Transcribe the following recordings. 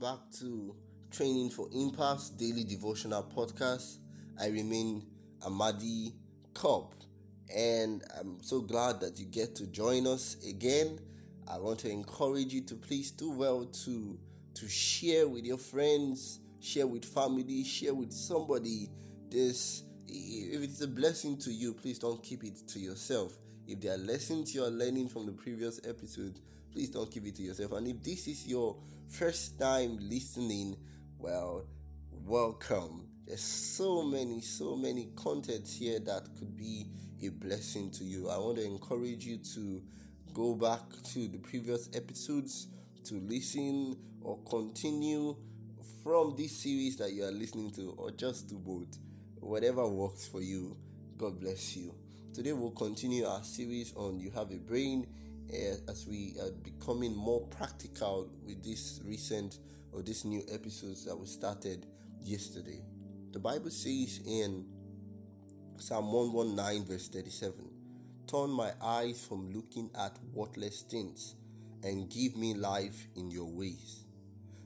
Back to Training for Impact Daily Devotional Podcast. I remain Amadi Cobb and I'm so glad that you get to join us again. I want to encourage you to please do well to to share with your friends, share with family, share with somebody this if it's a blessing to you, please don't keep it to yourself. If there are lessons you are learning from the previous episode, please don't keep it to yourself. And if this is your first time listening, well, welcome. There's so many, so many contents here that could be a blessing to you. I want to encourage you to go back to the previous episodes to listen or continue from this series that you are listening to, or just do both whatever works for you. God bless you. Today we'll continue our series on You Have a Brain uh, as we are becoming more practical with this recent or this new episodes that we started yesterday. The Bible says in Psalm 119, verse 37 Turn my eyes from looking at worthless things and give me life in your ways.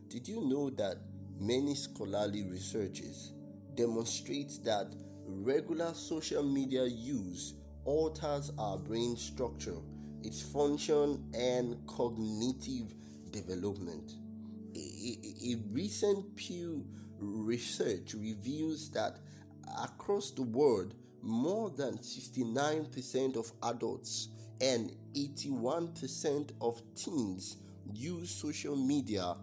Did you know that many scholarly researches demonstrates that regular social media use alters our brain structure, its function, and cognitive development. A, a, a, recent Pew research reveals that across the world, more than 69% of adults and 81% of teens use social media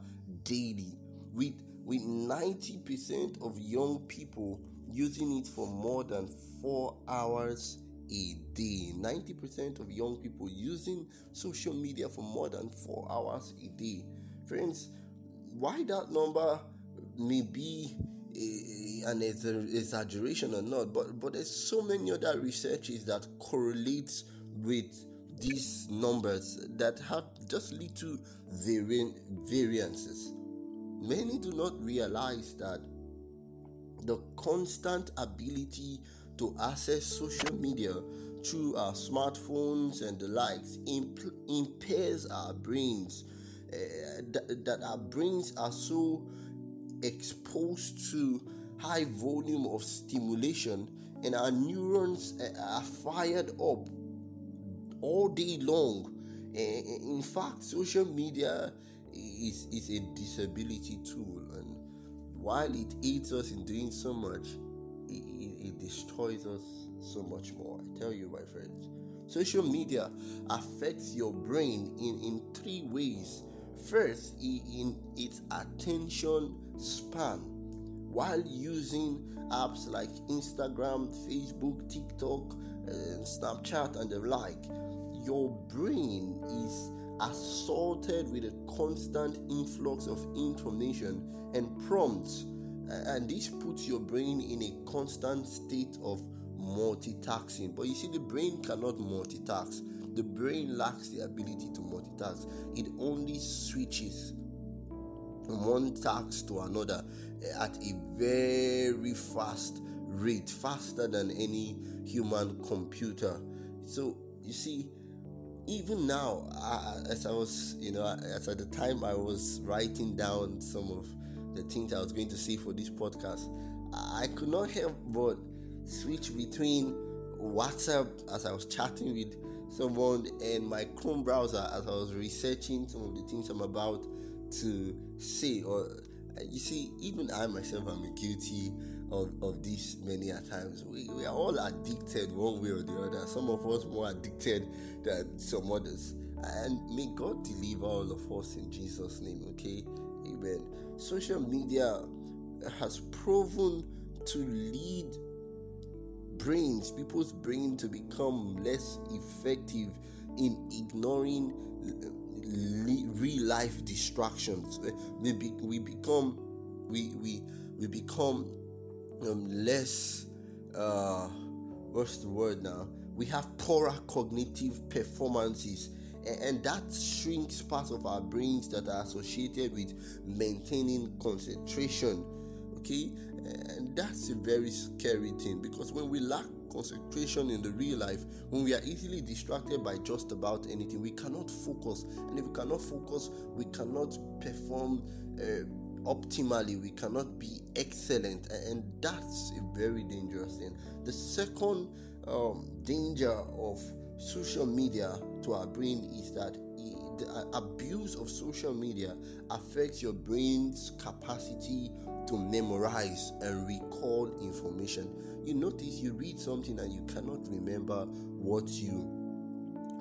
daily, with with 90% of young people using it for more than four hours a day. 90% of young people using social media for more than four hours a day. Friends, why that number may be an exaggeration or not, but, but there's so many other researches that correlates with these numbers that have just little variances. Many do not realize that the constant ability to access social media through our smartphones and the likes imp- impairs our brains. Uh, that, that our brains are so exposed to high volume of stimulation and our neurons uh, are fired up all day long. Uh, in fact, social media is, is a disability tool, while it aids us in doing so much, it, it, it destroys us so much more. I tell you, my friends. Social media affects your brain in, in three ways. First, in its attention span. While using apps like Instagram, Facebook, TikTok, uh, Snapchat, and the like, your brain is assaulted with a constant influx of information and prompts, and this puts your brain in a constant state of multitasking. But you see, the brain cannot multitask, the brain lacks the ability to multitask, it only switches from one task to another eh, at a very fast rate, faster than any human computer. So, you see, even now, I, as I was, you know, as at the time I was writing down some of the things I was going to say for this podcast, I could not help but switch between WhatsApp as I was chatting with someone and my Chrome browser as I was researching some of the things I'm about to say. Or you see, even I myself am a guilty of, of this many a times. We, we are all addicted one way or the other. Some of us more addicted than some others. And may God deliver all of us in Jesus' name, okay? Amen. Social media has proven to lead brains, people's brain to become less effective in ignoring uh, real life distractions. We, we become we we we become um, less uh, what's the word now we have poorer cognitive performances and that shrinks parts of our brains that are associated with maintaining concentration okay and that's a very scary thing because when we lack concentration in the real life, when we are easily distracted by just about anything, we cannot focus. And if we cannot focus, we cannot perform uh, optimally, we cannot be excellent. And that's a very dangerous thing. The second um, danger of social media to our brain is that the abuse of social media affects your brain's capacity to memorize and recall information. You notice you read something and you cannot remember what you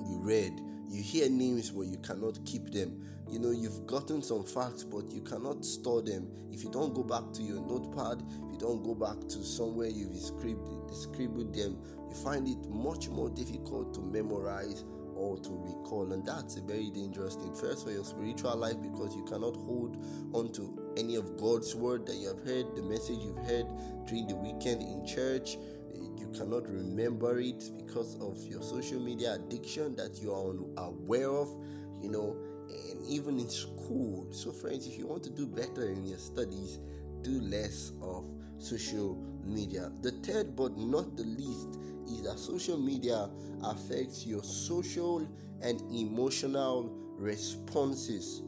you read. You hear names but you cannot keep them. You know, you've gotten some facts but you cannot store them. If you don't go back to your notepad, if you don't go back to somewhere you've scribbled, scribbled them, you find it much more difficult to memorize or to recall. And that's a very dangerous thing. First, for your spiritual life, because you cannot hold on to any of God's word that you have heard, the message you've heard during the weekend in church. You cannot remember it because of your social media addiction that you are unaware of, you know, and even in school. So, friends, if you want to do better in your studies, do less of social media. The third, but not the least, is that social media affects your social and emotional responses.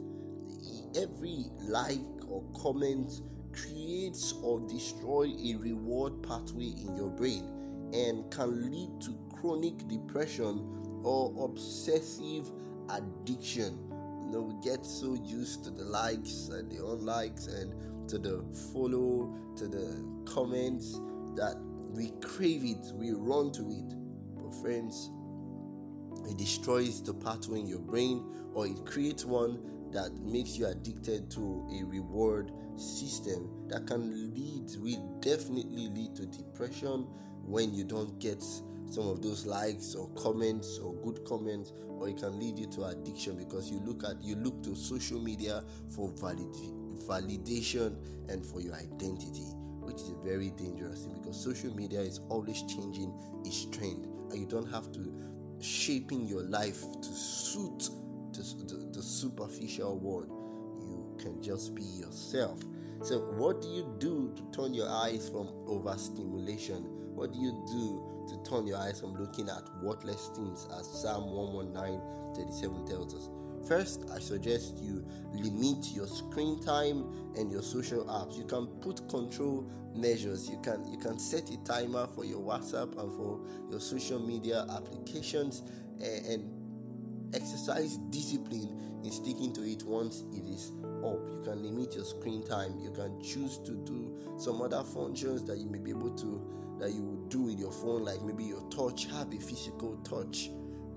Every like or comment creates or destroys a reward pathway in your brain and can lead to chronic depression or obsessive addiction. You know, we get so used to the likes and the unlikes and to the follow, to the comments that we crave it, we run to it. But, friends, it destroys the pathway in your brain or it creates one that makes you addicted to a reward system that can lead, will definitely lead to depression when you don't get some of those likes or comments or good comments or it can lead you to addiction because you look at you look to social media for valid, validation and for your identity which is a very dangerous thing because social media is always changing its trend and you don't have to shaping your life to suit the, the, the superficial world. You can just be yourself so what do you do to turn your eyes from overstimulation what do you do to turn your eyes from looking at worthless things as psalm 119 37 tells us First, I suggest you limit your screen time and your social apps. You can put control measures. You can you can set a timer for your WhatsApp and for your social media applications and, and exercise discipline in sticking to it once it is up. You can limit your screen time. You can choose to do some other functions that you may be able to that you would do with your phone, like maybe your touch, have a physical touch,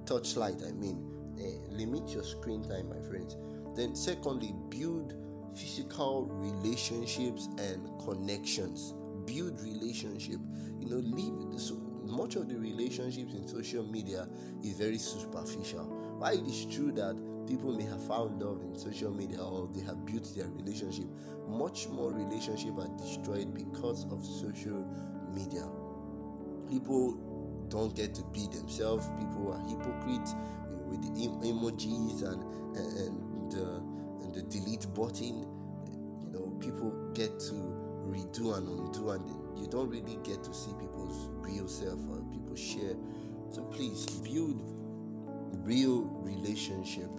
touch light, I mean uh, limit your screen time, my friends. Then, secondly, build physical relationships and connections. Build relationship. You know, leave so much of the relationships in social media is very superficial. While it is true that people may have found love in social media or they have built their relationship, much more relationships are destroyed because of social media. People don't get to be themselves. People are hypocrites with the emojis and and the, and the delete button. You know, people get to redo and undo, and you don't really get to see people's real self or people share. So please build real relationship,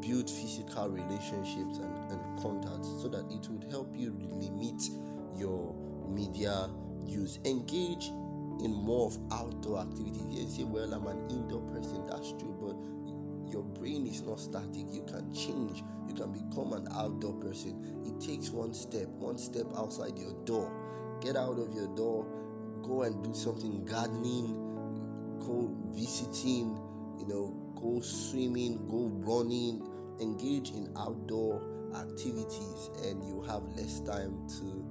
build physical relationships and, and contacts so that it would help you limit your media use. Engage in more of outdoor activities. You say, well, I'm an indoor person. That's true, but your brain is not static. You can change. You can become an outdoor person. It takes one step, one step outside your door. Get out of your door. Go and do something gardening. Go visiting. You know, go swimming. Go running. Engage in outdoor activities, and you have less time to,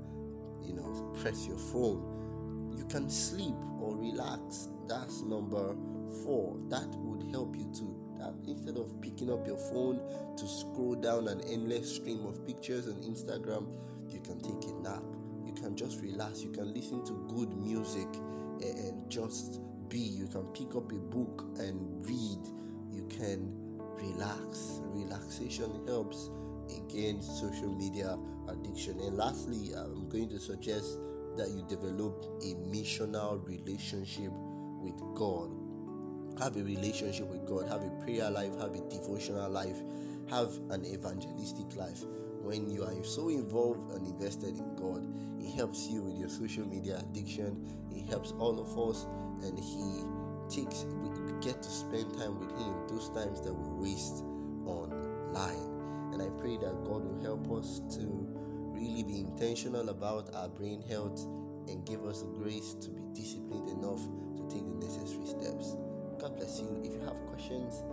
you know, press your phone. You can sleep or relax. That's number four. That would help you to instead of picking up your phone to scroll down an endless stream of pictures on Instagram, you can take a nap. You can just relax. You can listen to good music and just be. You can pick up a book and read. You can relax. Relaxation helps against social media addiction. And lastly, I'm going to suggest that you develop a missional relationship with God. Have a relationship with God, have a prayer life, have a devotional life, have an evangelistic life. When you are so involved and invested in God, it helps you with your social media addiction, it helps all of us, and He takes we get to spend time with Him those times that we waste online. And I pray that God will help us to really be intentional about our brain health and give us the grace to be disciplined enough to take the necessary steps. God bless you. If you have questions,